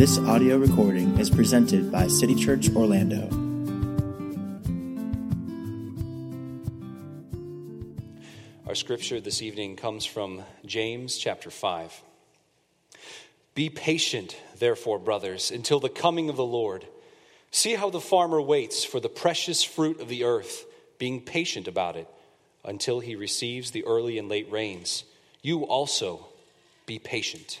This audio recording is presented by City Church Orlando. Our scripture this evening comes from James chapter 5. Be patient, therefore, brothers, until the coming of the Lord. See how the farmer waits for the precious fruit of the earth, being patient about it until he receives the early and late rains. You also be patient.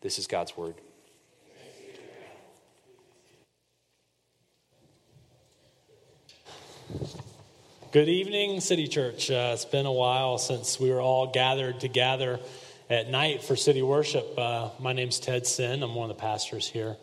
This is God's word. Good evening, City Church. Uh, it's been a while since we were all gathered together at night for city worship. Uh, my name's Ted Sin. I'm one of the pastors here.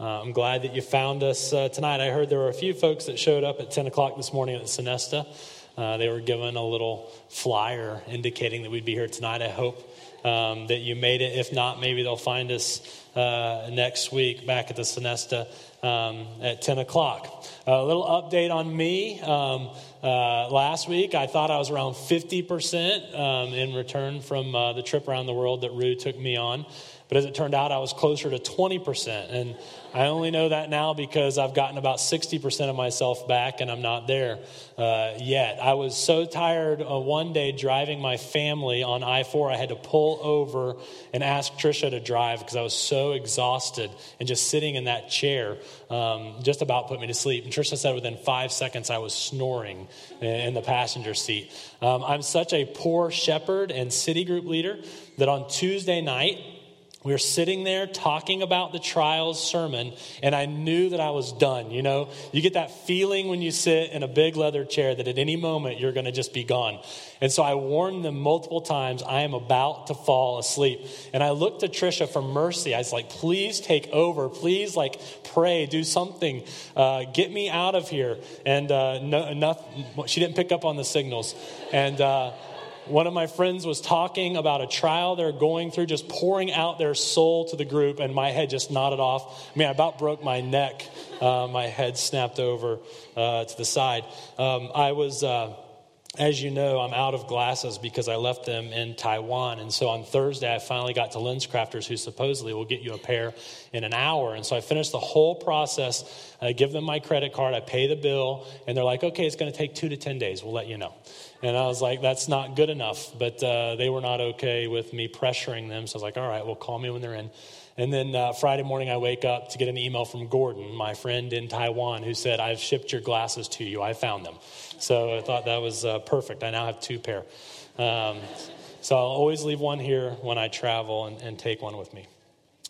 Uh, I'm glad that you found us uh, tonight. I heard there were a few folks that showed up at 10 o'clock this morning at the Sonesta. Uh, they were given a little flyer indicating that we'd be here tonight. I hope um, that you made it. If not, maybe they'll find us uh, next week back at the Sonesta um, at 10 o'clock. A little update on me. Um, uh, last week, I thought I was around 50% um, in return from uh, the trip around the world that Rue took me on. But as it turned out, I was closer to 20%. And I only know that now because I've gotten about 60% of myself back and I'm not there uh, yet. I was so tired uh, one day driving my family on I 4, I had to pull over and ask Trisha to drive because I was so exhausted and just sitting in that chair um, just about put me to sleep. And Trisha said within five seconds I was snoring in the passenger seat. Um, I'm such a poor shepherd and city group leader that on Tuesday night, we were sitting there talking about the trials sermon, and I knew that I was done. You know, you get that feeling when you sit in a big leather chair that at any moment you're going to just be gone. And so I warned them multiple times, I am about to fall asleep. And I looked to Trisha for mercy. I was like, please take over. Please, like, pray, do something. Uh, get me out of here. And uh, no, enough, she didn't pick up on the signals. And, uh, one of my friends was talking about a trial they're going through, just pouring out their soul to the group, and my head just nodded off. I mean, I about broke my neck. Uh, my head snapped over uh, to the side. Um, I was. Uh, as you know, I'm out of glasses because I left them in Taiwan. And so on Thursday, I finally got to LensCrafters, who supposedly will get you a pair in an hour. And so I finished the whole process. I give them my credit card, I pay the bill, and they're like, okay, it's going to take two to 10 days. We'll let you know. And I was like, that's not good enough. But uh, they were not okay with me pressuring them. So I was like, all right, well, call me when they're in. And then uh, Friday morning, I wake up to get an email from Gordon, my friend in Taiwan, who said, I've shipped your glasses to you. I found them. So I thought that was uh, perfect. I now have two pair. Um, so I'll always leave one here when I travel and, and take one with me.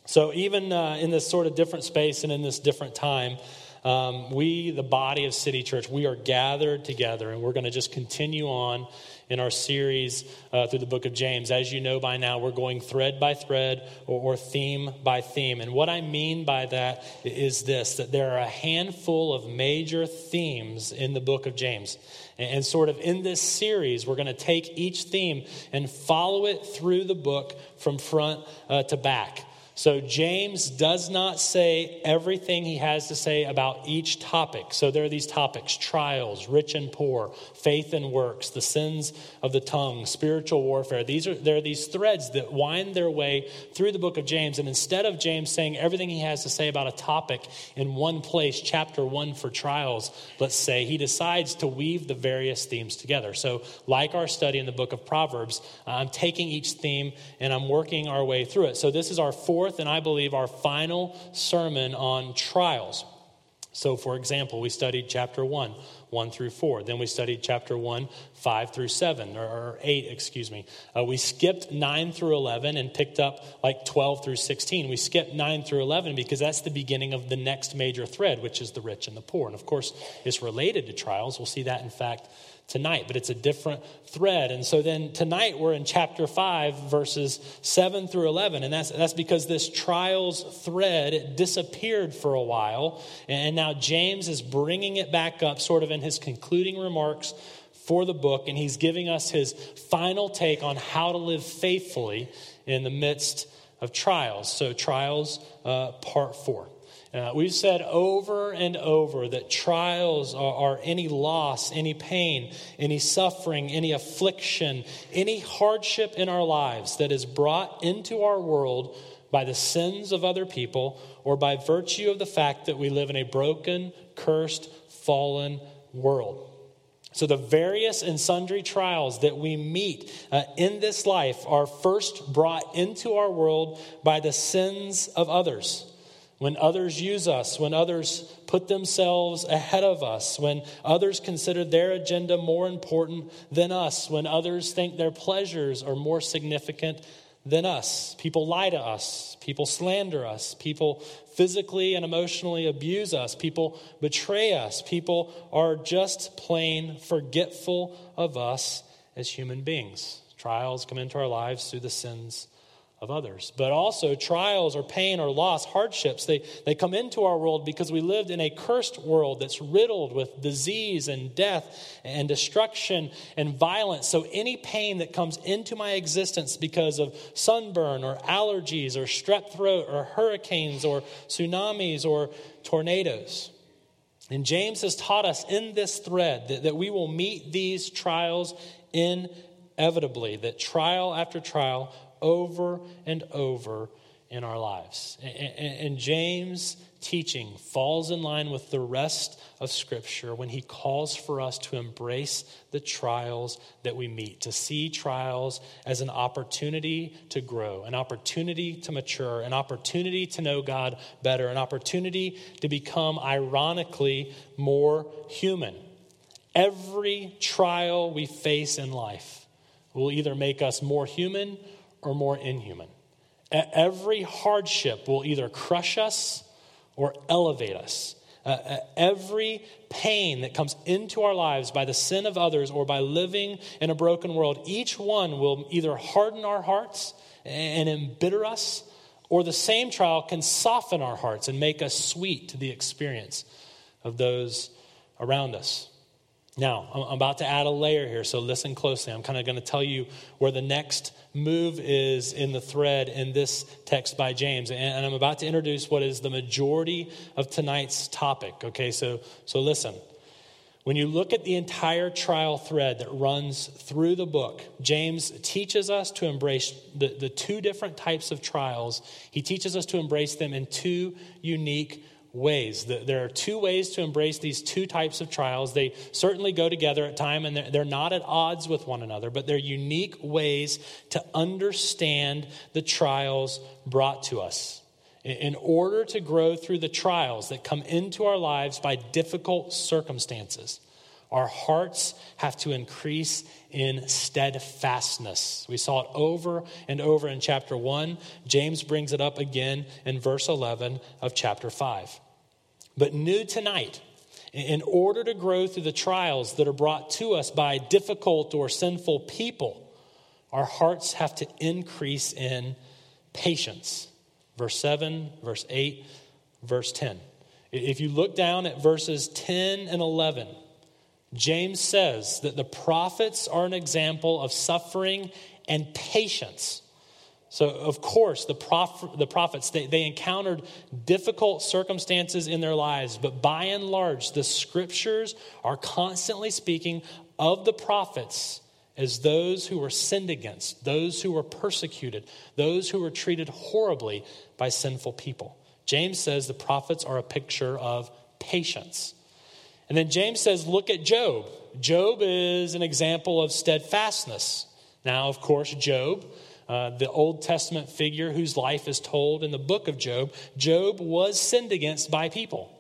So even uh, in this sort of different space and in this different time, um, we, the body of City Church, we are gathered together and we're going to just continue on in our series uh, through the book of James. As you know by now, we're going thread by thread or, or theme by theme. And what I mean by that is this that there are a handful of major themes in the book of James. And, and sort of in this series, we're going to take each theme and follow it through the book from front uh, to back. So, James does not say everything he has to say about each topic. So, there are these topics trials, rich and poor, faith and works, the sins of the tongue, spiritual warfare. These are, there are these threads that wind their way through the book of James. And instead of James saying everything he has to say about a topic in one place, chapter one for trials, let's say, he decides to weave the various themes together. So, like our study in the book of Proverbs, I'm taking each theme and I'm working our way through it. So, this is our fourth fourth and I believe our final sermon on trials. So, for example, we studied chapter 1, 1 through 4. Then we studied chapter 1, 5 through 7, or, 8, excuse me. Uh, we skipped 9 through 11 and picked up like 12 through 16. We skipped 9 through 11 because that's the beginning of the next major thread, which is the rich and the poor. And of course, it's related to trials. We'll see that, in fact, tonight, but it's a different thread. And so then tonight we're in chapter 5, verses 7 through 11. And that's, that's because this trials thread disappeared for a while. And now James is bringing it back up, sort of in his concluding remarks for the book. And he's giving us his final take on how to live faithfully in the midst of trials. So, trials, uh, part 4. Uh, we've said over and over that trials are, are, any loss, any pain, any suffering, any affliction, any hardship in our lives that is brought into our world by the sins of other people or by virtue of the fact that we live in a broken, cursed, fallen world. So, the various and sundry trials that we meet uh, in this life are first brought into our world by the sins of others when others use us, when others put themselves ahead of us, when others consider their agenda more important than us, when others think their pleasures are more significant than us. People lie to us, people slander us, people physically and emotionally abuse us, people betray us, people are just plain forgetful of us as human beings. Trials come into our lives through the sins of others. But also, trials or pain or loss, hardships, they, they come into our world because we lived in a cursed world that's riddled with disease and death and destruction and violence. So, any pain that comes into my existence because of sunburn or allergies or strep throat or hurricanes or tsunamis or tornadoes. And James has taught us in this thread that, that we will meet these trials inevitably, that trial after trial over and over in our lives. And James' teaching falls in line with the rest of Scripture when he calls for us to embrace the trials that we meet, to see trials as an opportunity to grow, an opportunity to mature, an opportunity to know God better, an opportunity to become, ironically, more human. Every trial we face in life will either make us more human or more inhuman. Every hardship will either crush us or elevate us. Uh, every pain that comes into our lives by the sin of others or by living in a broken world, each one will either harden our hearts and embitter us, or the same trial can soften our hearts and make us sweet to the experience of those around us. Now, I'm about to add a layer here, so listen closely. I'm kind of going to tell you where the next move is in the thread in this text by James. And I'm about to introduce what is the majority of tonight's topic. Okay, so, so listen. When you look at the entire trial thread that runs through the book, James teaches us to embrace the, the two different types of trials. He teaches us to embrace them in two unique ways. There are two ways to embrace these two types of trials. They certainly go together at time and they're not at odds with one another, but they're unique ways to understand the trials brought to us. In order to grow through the trials that come into our lives by difficult circumstances, our hearts have to increase in steadfastness. We saw it over and over in chapter 1. James brings it up again in verse 11 of chapter 5. But new tonight, in order to grow through the trials that are brought to us by difficult or sinful people, our hearts have to increase in patience. Verse 7, verse 8, verse 10. If you look down at verses 10 and 11, James says that the prophets are an example of suffering and patience. So, of course, the, prof- the prophets, they, they encountered difficult circumstances in their lives, but by and large, the scriptures are constantly speaking of the prophets as those who were sinned against, those who were persecuted, those who were treated horribly by sinful people. James says the prophets are a picture of patience. And then James says, look at Job. Job is an example of steadfastness. Now, of course, Job, uh, the Old Testament figure whose life is told in the book of Job, Job was sinned against by people,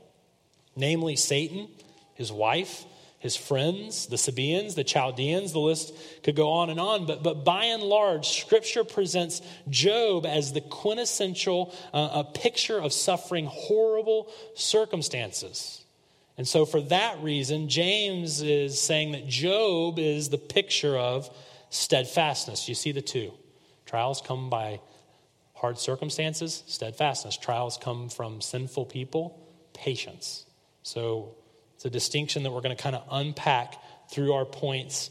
namely Satan, his wife, his friends, the Sabaeans, the Chaldeans, the list could go on and on. But, but by and large, Scripture presents Job as the quintessential uh, a picture of suffering horrible circumstances. And so, for that reason, James is saying that Job is the picture of steadfastness. You see the two. Trials come by hard circumstances, steadfastness. Trials come from sinful people, patience. So, it's a distinction that we're going to kind of unpack through our points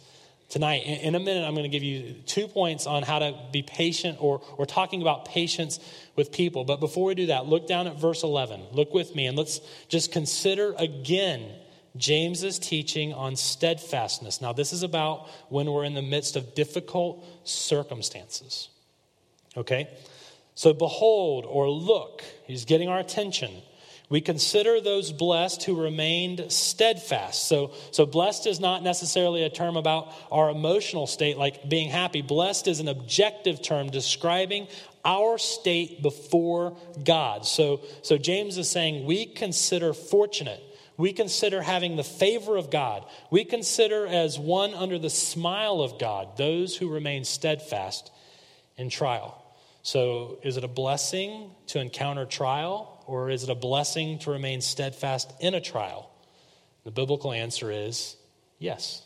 tonight. In a minute, I'm going to give you two points on how to be patient or, or talking about patience with people. But before we do that, look down at verse 11. Look with me and let's just consider again James's teaching on steadfastness. Now, this is about when we're in the midst of difficult circumstances. Okay? So, behold or look, he's getting our attention. We consider those blessed who remained steadfast. So, so blessed is not necessarily a term about our emotional state, like being happy. Blessed is an objective term describing our state before God. So, so James is saying we consider fortunate. We consider having the favor of God. We consider as one under the smile of God those who remain steadfast in trial. So, is it a blessing to encounter trial, or is it a blessing to remain steadfast in a trial? The biblical answer is yes.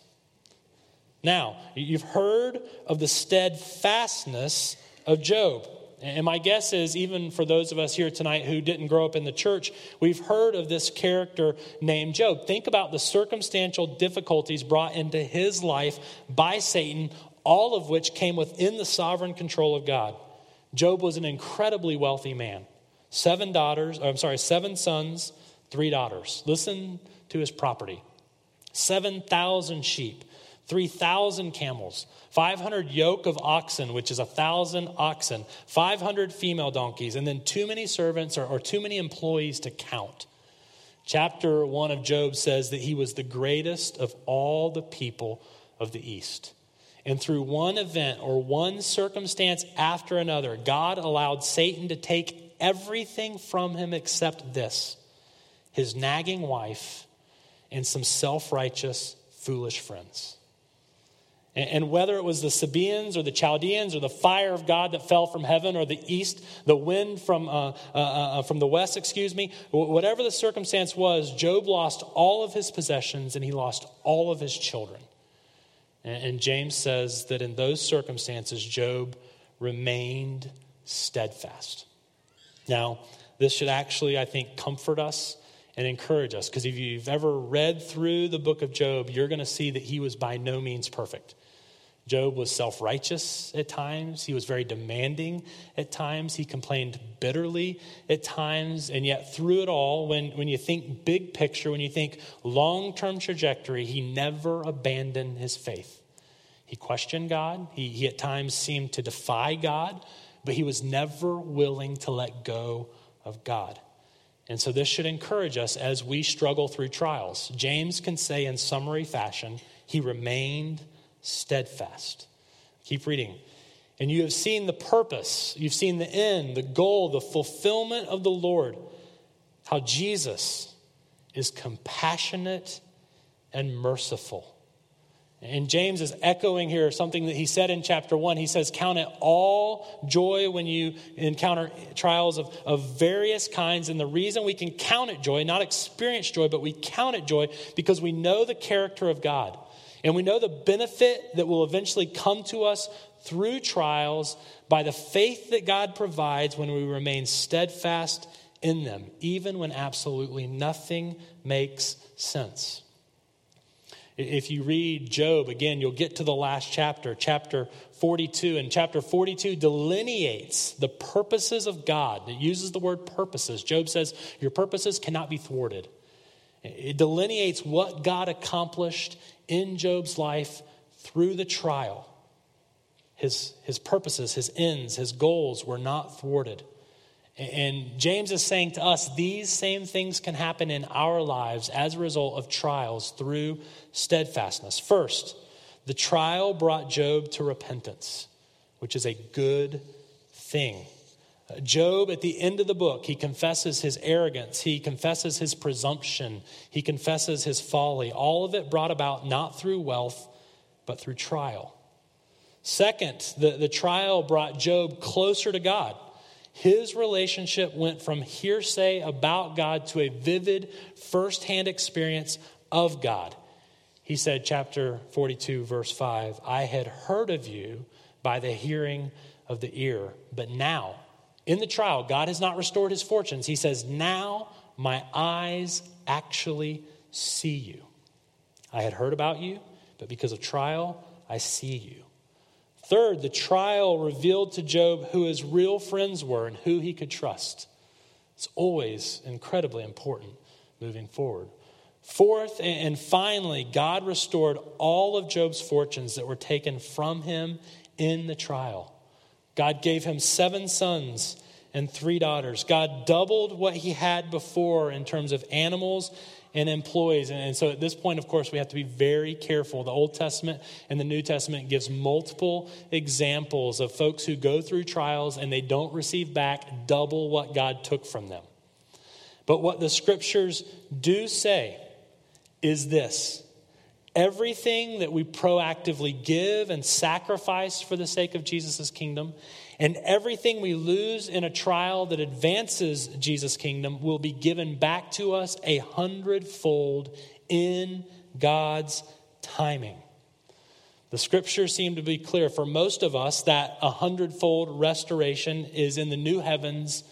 Now, you've heard of the steadfastness of Job. And my guess is, even for those of us here tonight who didn't grow up in the church, we've heard of this character named Job. Think about the circumstantial difficulties brought into his life by Satan, all of which came within the sovereign control of God. Job was an incredibly wealthy man. Seven daughters, I'm sorry, seven sons, three daughters. Listen to his property 7,000 sheep, 3,000 camels, 500 yoke of oxen, which is a 1,000 oxen, 500 female donkeys, and then too many servants or, or too many employees to count. Chapter 1 of Job says that he was the greatest of all the people of the East. And through one event or one circumstance after another, God allowed Satan to take everything from him except this his nagging wife and some self righteous, foolish friends. And whether it was the Sabaeans or the Chaldeans or the fire of God that fell from heaven or the east, the wind from, uh, uh, uh, from the west, excuse me, whatever the circumstance was, Job lost all of his possessions and he lost all of his children. And James says that in those circumstances, Job remained steadfast. Now, this should actually, I think, comfort us and encourage us because if you've ever read through the book of Job, you're going to see that he was by no means perfect. Job was self righteous at times. He was very demanding at times. He complained bitterly at times. And yet, through it all, when, when you think big picture, when you think long term trajectory, he never abandoned his faith. He questioned God. He, he at times seemed to defy God, but he was never willing to let go of God. And so, this should encourage us as we struggle through trials. James can say, in summary fashion, he remained steadfast. Keep reading. And you have seen the purpose, you've seen the end, the goal, the fulfillment of the Lord, how Jesus is compassionate and merciful. And James is echoing here something that he said in chapter one. He says, Count it all joy when you encounter trials of, of various kinds. And the reason we can count it joy, not experience joy, but we count it joy because we know the character of God. And we know the benefit that will eventually come to us through trials by the faith that God provides when we remain steadfast in them, even when absolutely nothing makes sense. If you read Job, again, you'll get to the last chapter, chapter 42. And chapter 42 delineates the purposes of God. It uses the word purposes. Job says, Your purposes cannot be thwarted. It delineates what God accomplished in Job's life through the trial. His, his purposes, his ends, his goals were not thwarted. And James is saying to us, these same things can happen in our lives as a result of trials through steadfastness. First, the trial brought Job to repentance, which is a good thing. Job, at the end of the book, he confesses his arrogance, he confesses his presumption, he confesses his folly. All of it brought about not through wealth, but through trial. Second, the, the trial brought Job closer to God. His relationship went from hearsay about God to a vivid, firsthand experience of God. He said, chapter 42, verse 5, I had heard of you by the hearing of the ear, but now, in the trial, God has not restored his fortunes. He says, Now my eyes actually see you. I had heard about you, but because of trial, I see you. Third, the trial revealed to Job who his real friends were and who he could trust. It's always incredibly important moving forward. Fourth, and finally, God restored all of Job's fortunes that were taken from him in the trial. God gave him seven sons and three daughters. God doubled what he had before in terms of animals and employees. And, so at this point, of course, we have to be very careful. The Old Testament and the New Testament gives multiple examples of folks who go through trials and they don't receive back double what God took from them. But what the scriptures do say is this everything that we proactively give and sacrifice for the sake of Jesus' kingdom and everything we lose in a trial that advances Jesus' kingdom will be given back to us a hundredfold in God's timing. The scriptures seem to be clear for most of us that a hundredfold restoration is in the new heavens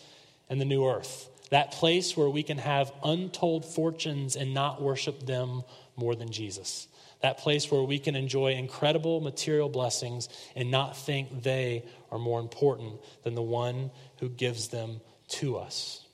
and the new earth, that place where we can have untold fortunes and not worship them more than Jesus that place where we can enjoy incredible material blessings and not think they are more important than the one who gives them to us.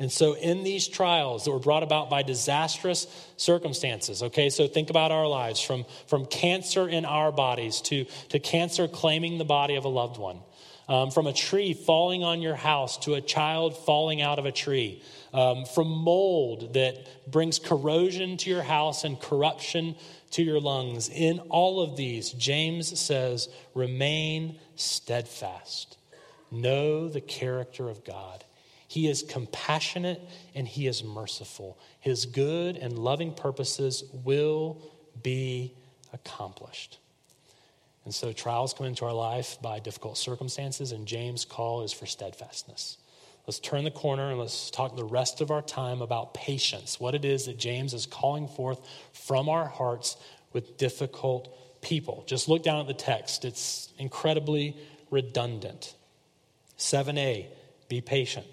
And so, in these trials that were brought about by disastrous circumstances, okay, so think about our lives from, from cancer in our bodies to, to cancer claiming the body of a loved one, um, from a tree falling on your house to a child falling out of a tree, um, from mold that brings corrosion to your house and corruption to your lungs. In all of these, James says, remain steadfast. Know the character of God. He is compassionate and he is merciful. His good and loving purposes will be accomplished. And so trials come into our life by difficult circumstances, and James' call is for steadfastness. Let's turn the corner and let's talk the rest of our time about patience, what it is that James is calling forth from our hearts with difficult people. Just look down at the text, it's incredibly redundant. 7a, be patient.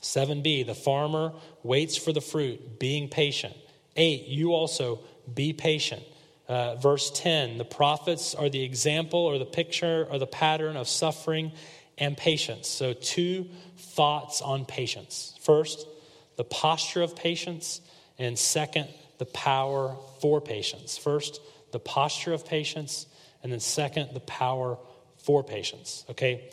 7b, the farmer waits for the fruit, being patient. 8, you also be patient. Uh, verse 10, the prophets are the example or the picture or the pattern of suffering and patience. So, two thoughts on patience. First, the posture of patience, and second, the power for patience. First, the posture of patience, and then second, the power for patience. Okay?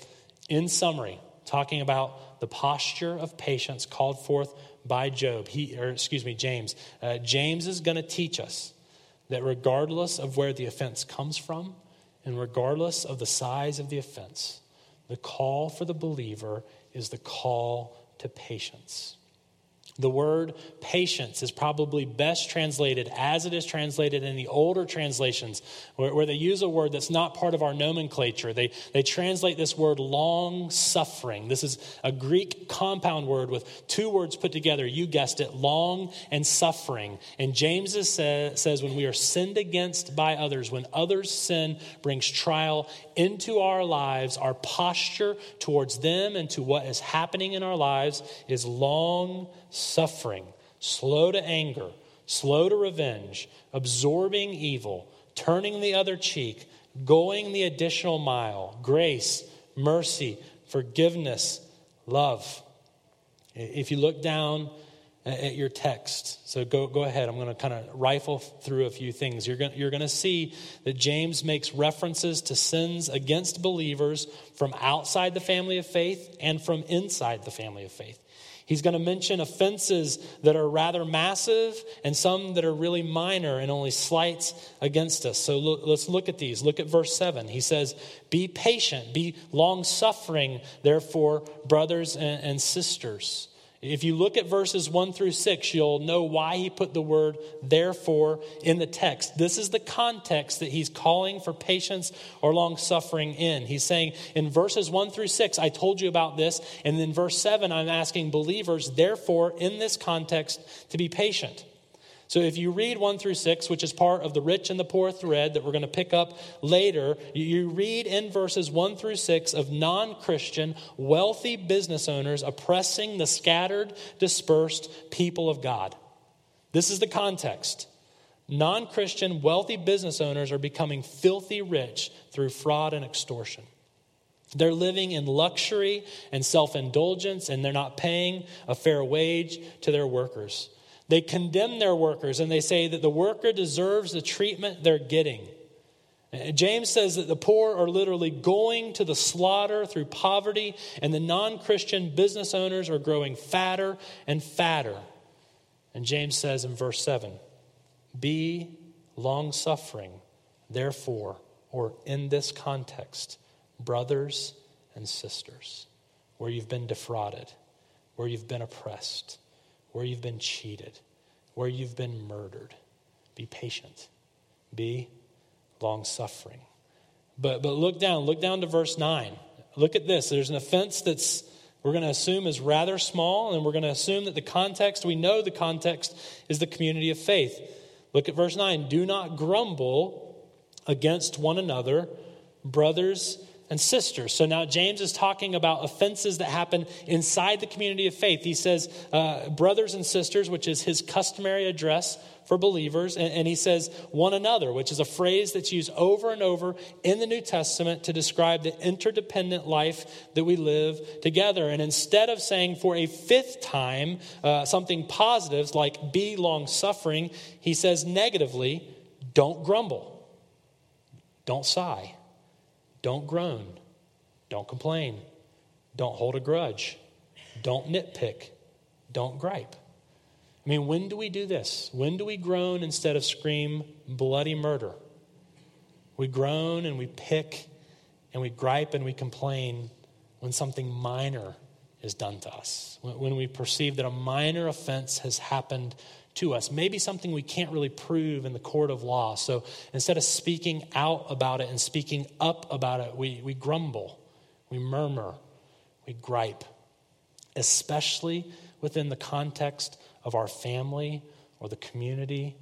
In summary, talking about the posture of patience called forth by Job, he, or excuse me, James. Uh, James is going to teach us that regardless of where the offense comes from, and regardless of the size of the offense, the call for the believer is the call to patience. The word patience is probably best translated as it is translated in the older translations, where, where, they use a word that's not part of our nomenclature. They, they translate this word long suffering. This is a Greek compound word with two words put together. You guessed it, long and suffering. And James say, says when we are sinned against by others, when others' sin brings trial into our lives, our posture towards them and to what is happening in our lives is long suffering, slow to anger, slow to revenge, absorbing evil, turning the other cheek, going the additional mile, grace, mercy, forgiveness, love. If you look down at your text, so go, go ahead. I'm going to kind of rifle through a few things. You're going, you're going to see that James makes references to sins against believers from outside the family of faith and from inside the family of faith. He's going to mention offenses that are rather massive and some that are really minor and only slights against us. So look, let's look at these. Look at verse 7. He says, Be patient, be long suffering, therefore, brothers and, and sisters. If you look at verses 1 through 6, you'll know why he put the word therefore in the text. This is the context that he's calling for patience or long suffering in. He's saying in verses 1 through 6, I told you about this. And then verse 7, I'm asking believers, therefore, in this context, to be patient. So if you read 1 through 6, which is part of the rich and the poor thread that we're going to pick up later, you read in verses 1 through 6 of non Christian, wealthy business owners oppressing the scattered, dispersed people of God. This is the context. Non Christian, wealthy business owners are becoming filthy rich through fraud and extortion. They're living in luxury and self indulgence, and they're not paying a fair wage to their workers. They condemn their workers and they say that the worker deserves the treatment they're getting. Uh, James says that the poor are literally going to the slaughter through poverty, and the non Christian business owners are growing fatter and fatter. And James says in verse 7 Be long suffering, therefore, or in this context, brothers and sisters, where you've been defrauded, where you've been oppressed where you've been cheated, where you've been murdered. Be patient. Be long suffering. But, but look down, look down to verse 9. Look at this. There's an offense that's, we're going to assume, is rather small, and we're going to assume that the context, we know the context is the community of faith. Look at verse 9. Do not grumble against one another, brothers and sisters. So now James is talking about offenses that happen inside the community of faith. He says, uh, brothers and sisters, which is his customary address for believers. And, and he says, one another, which is a phrase that's used over and over in the New Testament to describe the interdependent life that we live together. And instead of saying for a fifth time uh, something positive like be long suffering, he says negatively, don't grumble, don't sigh don't groan. Don't complain. Don't hold a grudge. Don't nitpick. Don't gripe. I mean, when do we do this? When do we groan instead of scream bloody murder? We groan and we pick and we gripe and we complain when something minor is done to us, when we perceive that a minor offense has happened to us. Maybe something we can't really prove in the court of law. So instead of speaking out about it and speaking up about it, we, we grumble, we murmur, we gripe, especially within the context of our family or the community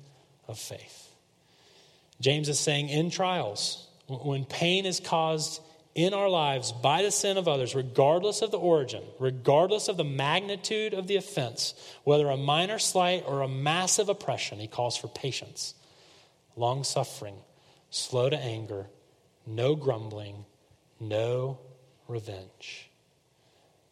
of faith. James is saying in trials, when pain is caused in our lives by the sin of others, regardless of the origin, regardless of the magnitude of the offense, whether a minor slight or a massive oppression, he calls for patience, long suffering, slow to anger, no grumbling, no revenge.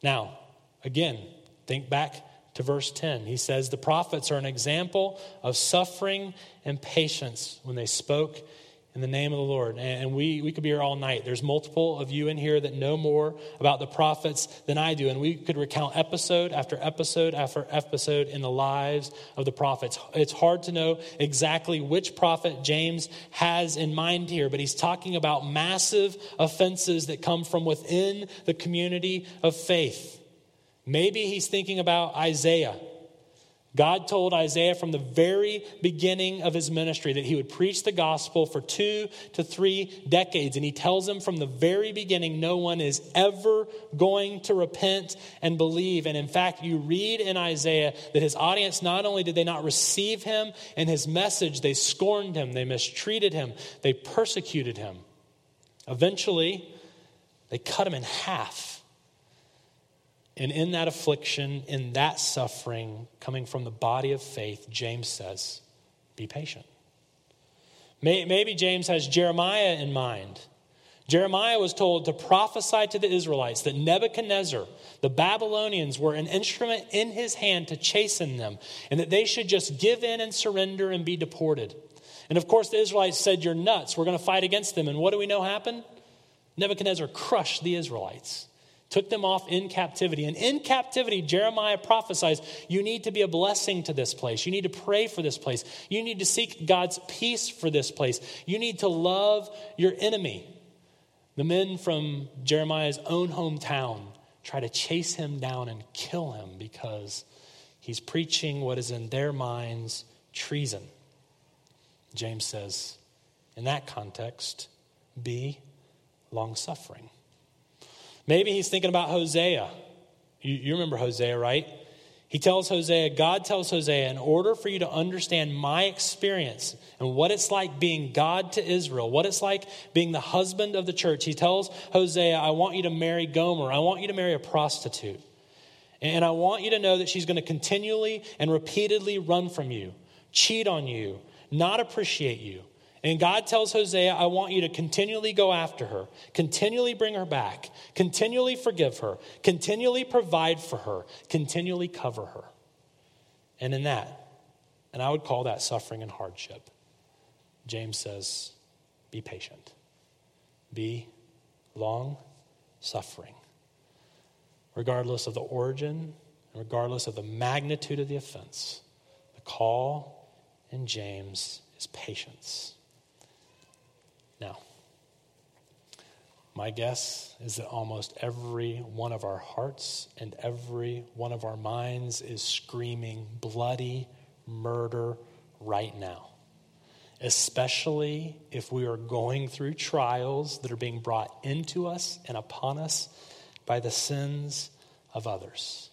Now, again, think back to verse 10. He says the prophets are an example of suffering and patience when they spoke in the name of the Lord. And we, we could be here all night. There's multiple of you in here that know more about the prophets than I do. And we could recount episode after episode after episode in the lives of the prophets. It's hard to know exactly which prophet James has in mind here, but he's talking about massive offenses that come from within the community of faith. Maybe he's thinking about Isaiah God told Isaiah from the very beginning of his ministry that he would preach the gospel for two to three decades. And he tells him from the very beginning no one is ever going to repent and believe. And in fact, you read in Isaiah that his audience not only did they not receive him and his message, they scorned him, they mistreated him, they persecuted him. Eventually, they cut him in half and in that affliction, in that suffering, coming from the body of faith, James says, be patient. Maybe James has Jeremiah in mind. Jeremiah was told to prophesy to the Israelites that Nebuchadnezzar, the Babylonians, were an instrument in his hand to chasten them, and that they should just give in and surrender and be deported. And of course, the Israelites said, You're nuts. We're going to fight against them. And what do we know happened? Nebuchadnezzar crushed the Israelites took them off in captivity. And in captivity, Jeremiah prophesies you need to be a blessing to this place. You need to pray for this place. You need to seek God's peace for this place. You need to love your enemy. The men from Jeremiah's own hometown try to chase him down and kill him because he's preaching what is in their minds treason. James says, in that context, be long suffering. Maybe he's thinking about Hosea. You, you, remember Hosea, right? He tells Hosea, God tells Hosea, in order for you to understand my experience and what it's like being God to Israel, what it's like being the husband of the church, he tells Hosea, I want you to marry Gomer. I want you to marry a prostitute. And I want you to know that she's going to continually and repeatedly run from you, cheat on you, not appreciate you. And God tells Hosea, I want you to continually go after her, continually bring her back, continually forgive her, continually provide for her, continually cover her. And in that, and I would call that suffering and hardship, James says, be patient, be long suffering. Regardless of the origin, regardless of the magnitude of the offense, the call in James is patience. Now, my guess is that almost every one of our hearts and every one of our minds is screaming bloody murder right now. Especially if we are going through trials that are being brought into us and upon us by the sins of others.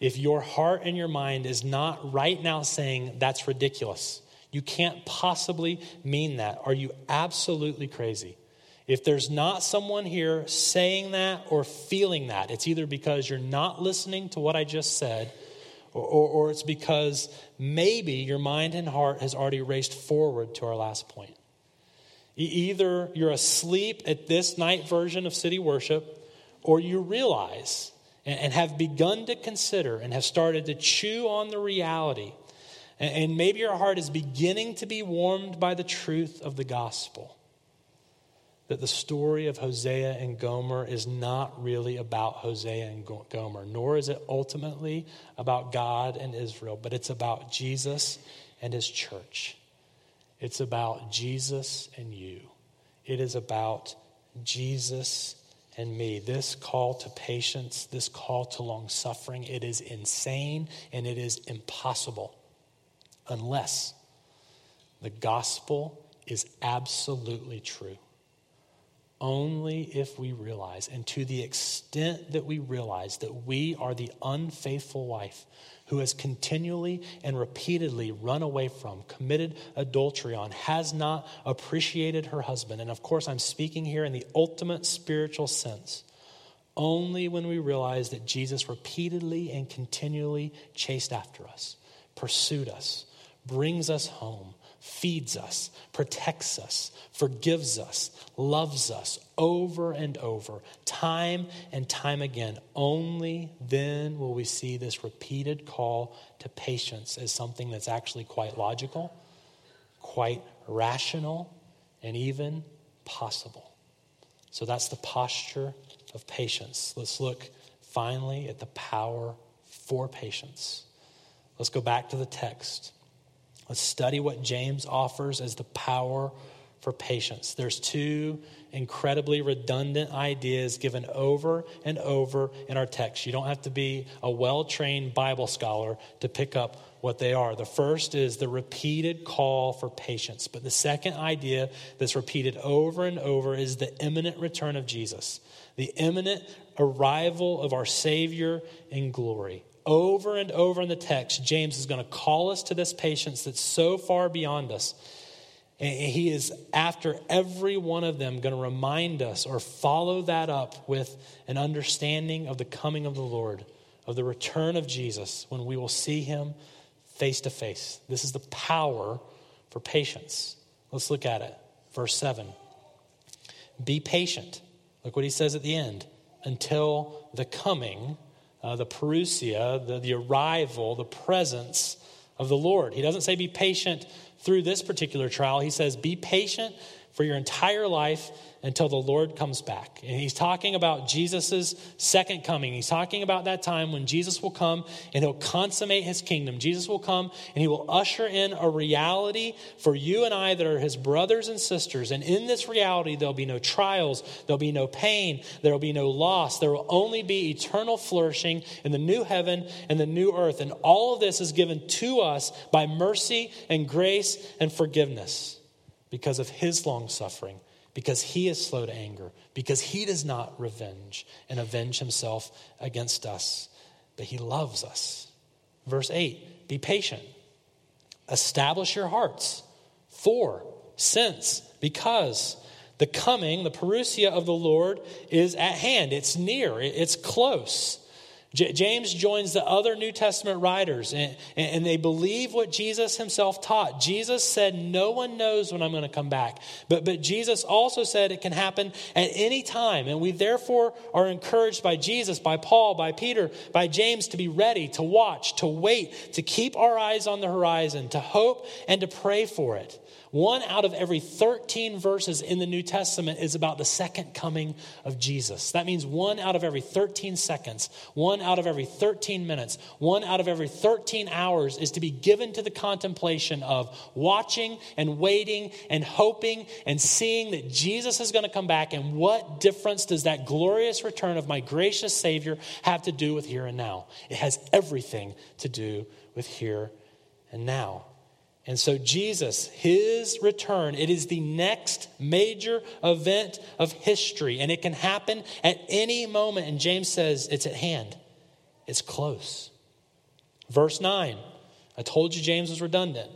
If your heart and your mind is not right now saying, that's ridiculous, you can't possibly mean that. Are you absolutely crazy? If there's not someone here saying that or feeling that, it's either because you're not listening to what I just said, or, or, or, it's because maybe your mind and heart has already raced forward to our last point. Either you're asleep at this night version of city worship, or you realize and, and have begun to consider and have started to chew on the reality and maybe your heart is beginning to be warmed by the truth of the gospel. That the story of Hosea and Gomer is not really about Hosea and Gomer, nor is it ultimately about God and Israel, but it's about Jesus and his church. It's about Jesus and you. It is about Jesus and me. This call to patience, this call to long suffering, it is insane and it is impossible unless the gospel is absolutely true. Only if we realize, and to the extent that we realize that we are the unfaithful wife who has continually and repeatedly run away from, committed adultery on, has not appreciated her husband. And of course, I'm speaking here in the ultimate spiritual sense. Only when we realize that Jesus repeatedly and continually chased after us, pursued us, brings us home, feeds us, protects us, forgives us, loves us over and over, time and time again. Only then will we see this repeated call to patience as something that's actually quite logical, quite rational, and even possible. So that's the posture of patience. Let's look finally at the power for patience. Let's go back to the text. Let's study what James offers as the power for patience. There's two incredibly redundant ideas given over and over in our text. You don't have to be a well trained Bible scholar to pick up what they are. The first is the repeated call for patience, but the second idea that's repeated over and over is the imminent return of Jesus, the imminent arrival of our Savior in glory. Over and over in the text, James is going to call us to this patience that's so far beyond us. And he is, after every one of them, going to remind us or follow that up with an understanding of the coming of the Lord, of the return of Jesus, when we will see him face to face. This is the power for patience. Let's look at it. Verse 7 Be patient. Look what he says at the end until the coming uh, the parousia, the, the arrival, the presence of the Lord. He doesn't say be patient through this particular trial. He says be patient for your entire life until the Lord comes back. And he's talking about Jesus' second coming. He's talking about that time when Jesus will come and he'll consummate his kingdom. Jesus will come and he will usher in a reality for you and I that are his brothers and sisters. And in this reality, there'll be no trials, there'll be no pain, there'll be no loss. There will only be eternal flourishing in the new heaven and the new earth. And all of this is given to us by mercy and grace and forgiveness because of his long suffering because he is slow to anger, because he does not revenge and avenge himself against us, but he loves us. Verse 8 Be patient, establish your hearts. For, since, because the coming, the parousia of the Lord is at hand, it's near, it's close. J- James joins the other New Testament writers, and, and they believe what Jesus himself taught. Jesus said, No one knows when I'm going to come back. But, but Jesus also said it can happen at any time. And we therefore are encouraged by Jesus, by Paul, by Peter, by James to be ready, to watch, to wait, to keep our eyes on the horizon, to hope, and to pray for it. One out of every 13 verses in the New Testament is about the second coming of Jesus. That means one out of every 13 seconds, one out of every 13 minutes, one out of every 13 hours is to be given to the contemplation of watching and waiting and hoping and seeing that Jesus is going to come back. And what difference does that glorious return of my gracious Savior have to do with here and now? It has everything to do with here and now. And so, Jesus, his return, it is the next major event of history, and it can happen at any moment. And James says it's at hand, it's close. Verse 9 I told you James was redundant.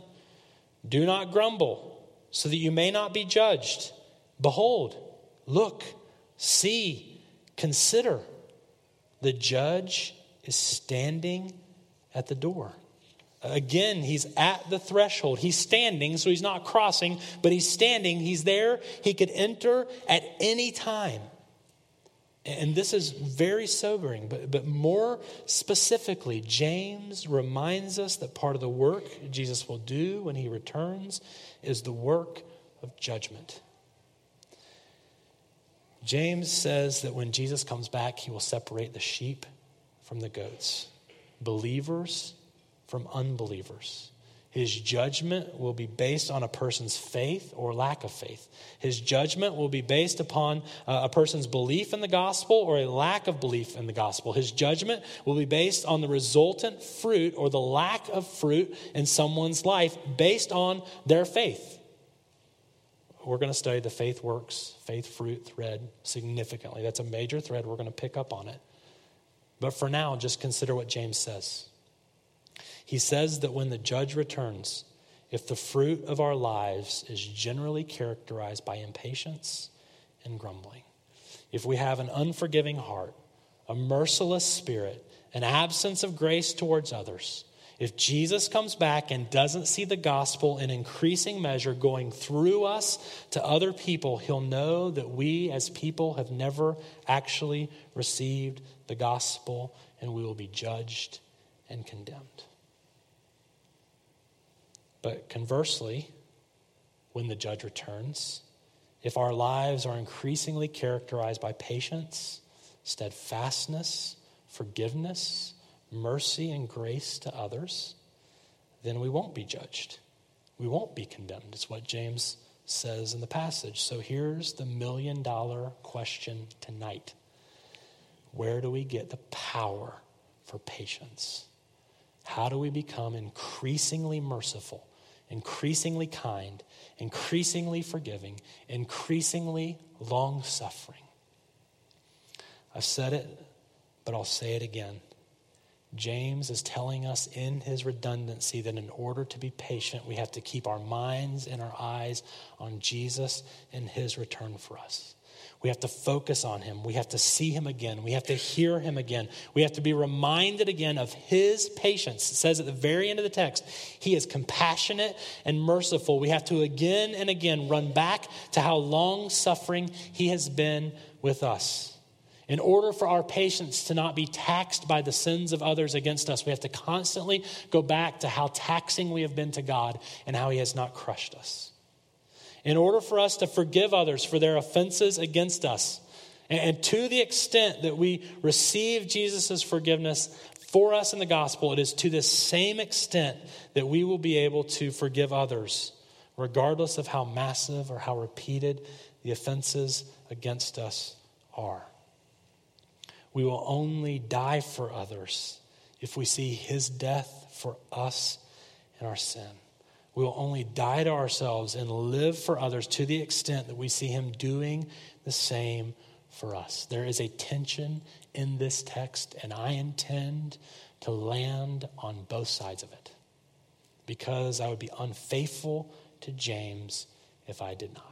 Do not grumble, so that you may not be judged. Behold, look, see, consider. The judge is standing at the door. Again, he's at the threshold. He's standing, so he's not crossing, but he's standing. He's there. He could enter at any time. And this is very sobering, but, but more specifically, James reminds us that part of the work Jesus will do when he returns is the work of judgment. James says that when Jesus comes back, he will separate the sheep from the goats, believers from unbelievers. His judgment will be based on a person's faith or lack of faith. His judgment will be based upon uh, a person's belief in the gospel or a lack of belief in the gospel. His judgment will be based on the resultant fruit or the lack of fruit in someone's life based on their faith. We're going to study the faith works, faith fruit thread significantly. That's a major thread. We're going to pick up on it. But for now, just consider what James says. He says that when the judge returns, if the fruit of our lives is generally characterized by impatience and grumbling, if we have an unforgiving heart, a merciless spirit, an absence of grace towards others, if Jesus comes back and doesn't see the gospel in increasing measure going through us to other people, he'll know that we as people have never actually received the gospel and we will be judged and condemned. But conversely, when the judge returns, if our lives are increasingly characterized by patience, steadfastness, forgiveness, mercy, and grace to others, then we won't be judged. We won't be condemned. It's what James says in the passage. So here's the million dollar question tonight Where do we get the power for patience? How do we become increasingly merciful increasingly kind, increasingly forgiving, increasingly long suffering. I've said it, but I'll say it again. James is telling us in his redundancy that in order to be patient, we have to keep our minds and our eyes on Jesus and his return for us. We have to focus on him. We have to see him again. We have to hear him again. We have to be reminded again of his patience. It says at the very end of the text, he is compassionate and merciful. We have to again and again run back to how long suffering he has been with us. In order for our patience to not be taxed by the sins of others against us, we have to constantly go back to how taxing we have been to God and how he has not crushed us. In order for us to forgive others for their offenses against us. And to the extent that we receive Jesus' forgiveness for us in the gospel, it is to the same extent that we will be able to forgive others, regardless of how massive or how repeated the offenses against us are. We will only die for others if we see his death for us and our sin. We will only die to ourselves and live for others to the extent that we see him doing the same for us. There is a tension in this text, and I intend to land on both sides of it because I would be unfaithful to James if I did not.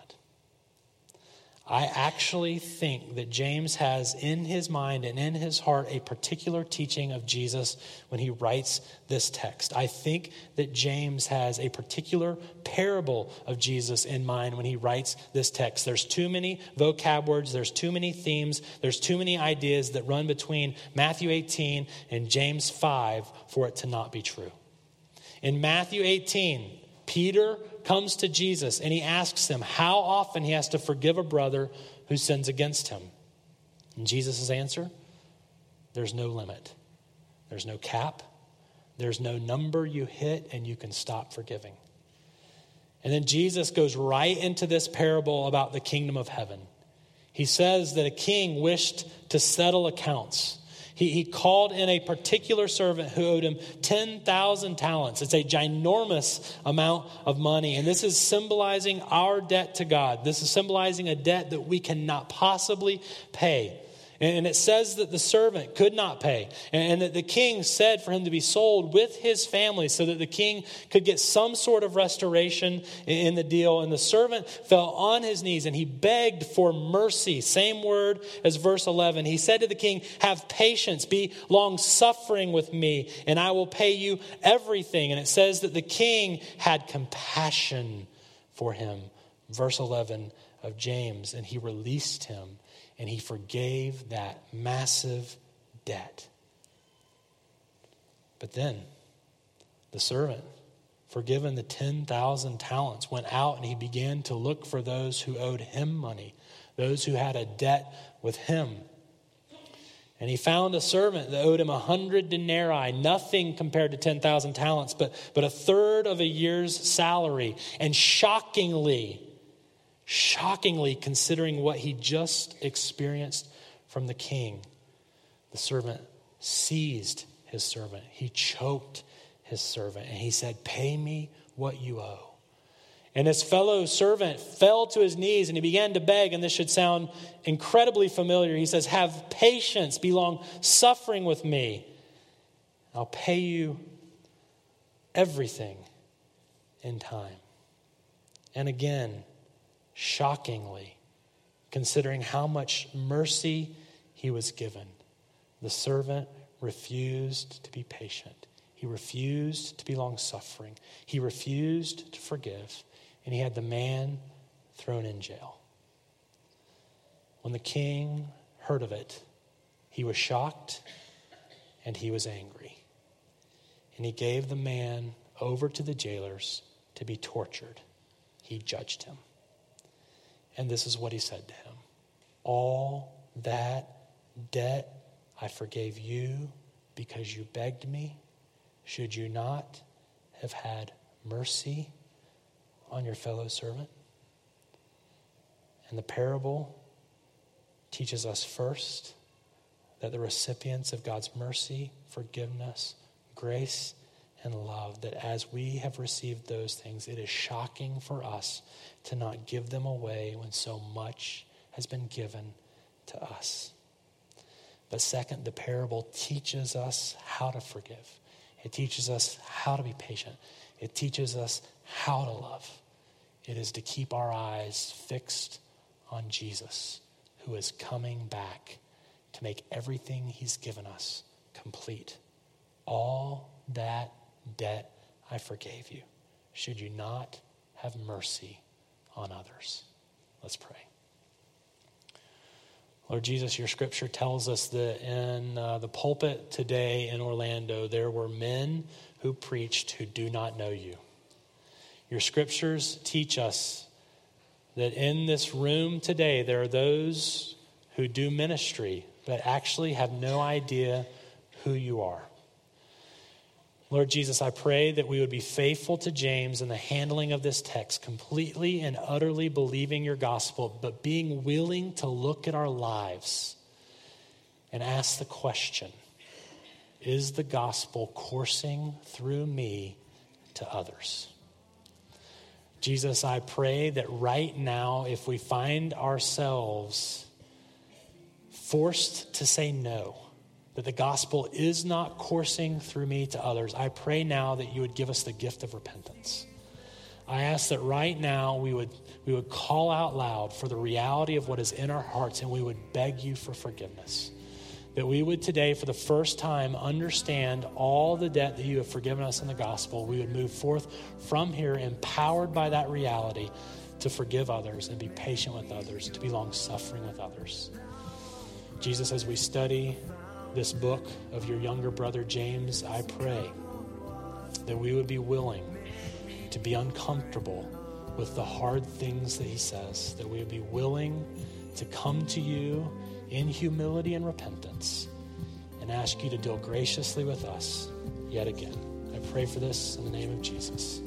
I actually think that James has in his mind and in his heart a particular teaching of Jesus when he writes this text. I think that James has a particular parable of Jesus in mind when he writes this text. There's too many vocab words, there's too many themes, there's too many ideas that run between Matthew 18 and James 5 for it to not be true. In Matthew 18, Peter comes to Jesus and he asks him how often he has to forgive a brother who sins against him. And Jesus' answer there's no limit, there's no cap, there's no number you hit and you can stop forgiving. And then Jesus goes right into this parable about the kingdom of heaven. He says that a king wished to settle accounts. He, he called in a particular servant who owed him 10,000 talents. It's a ginormous amount of money. And this is symbolizing our debt to God. This is symbolizing a debt that we cannot possibly pay. And it says that the servant could not pay, and that the king said for him to be sold with his family so that the king could get some sort of restoration in the deal. And the servant fell on his knees and he begged for mercy. Same word as verse 11. He said to the king, Have patience, be long suffering with me, and I will pay you everything. And it says that the king had compassion for him. Verse 11 of James, and he released him and he forgave that massive debt. But then the servant, forgiven the 10,000 talents, went out and he began to look for those who owed him money, those who had a debt with him. And he found a servant that owed him a hundred denarii, nothing compared to 10,000 talents, but, but a third of a year's salary. And shockingly, shockingly considering what he just experienced from the king. The servant seized his servant, he choked his servant, and he said, Pay me what you owe. And his fellow servant fell to his knees and he began to beg, and this should sound incredibly familiar. He says, Have patience, be long suffering with me. I'll pay you everything in time. And again, shockingly, considering how much mercy he was given. The servant refused to be patient. He refused to be long suffering. He refused to forgive. And he had the man thrown in jail. When the king heard of it, he was shocked and he was angry. And he gave the man over to the jailers to be tortured. He judged him. And this is what he said to him All that debt I forgave you because you begged me. Should you not have had mercy on your fellow servant? And the parable teaches us first that the recipients of God's mercy, forgiveness, grace, and love, that as we have received those things, it is shocking for us to not give them away when so much has been given to us. But second, the parable teaches us how to forgive. It teaches us how to be patient. It teaches us how to love. It is to keep our eyes fixed on Jesus, who is coming back to make everything he's given us complete. All that debt I forgave you. Should you not have mercy on others? Let's pray. Lord Jesus, your scripture tells us that in uh, the pulpit today in Orlando, there were men who preached who do not know you. Your scriptures teach us that in this room today, there are those who do ministry but actually have no idea who you are. Lord Jesus, I pray that we would be faithful to James in the handling of this text, completely and utterly believing your gospel, but being willing to look at our lives and ask the question Is the gospel coursing through me to others? Jesus, I pray that right now, if we find ourselves forced to say no, that the gospel is not coursing through me to others, I pray now that you would give us the gift of repentance. I ask that right now we would, we would call out loud for the reality of what is in our hearts and we would beg you for forgiveness. That we would today, for the first time, understand all the debt that you have forgiven us in the gospel. We would move forth from here empowered by that reality to forgive others and be patient with others, to be long suffering with others. Jesus, as we study this book of your younger brother James, I pray that we would be willing to be uncomfortable with the hard things that he says, that we would be willing to come to you in humility and repentance and ask you to deal graciously with us yet again. I pray for this in the name of Jesus.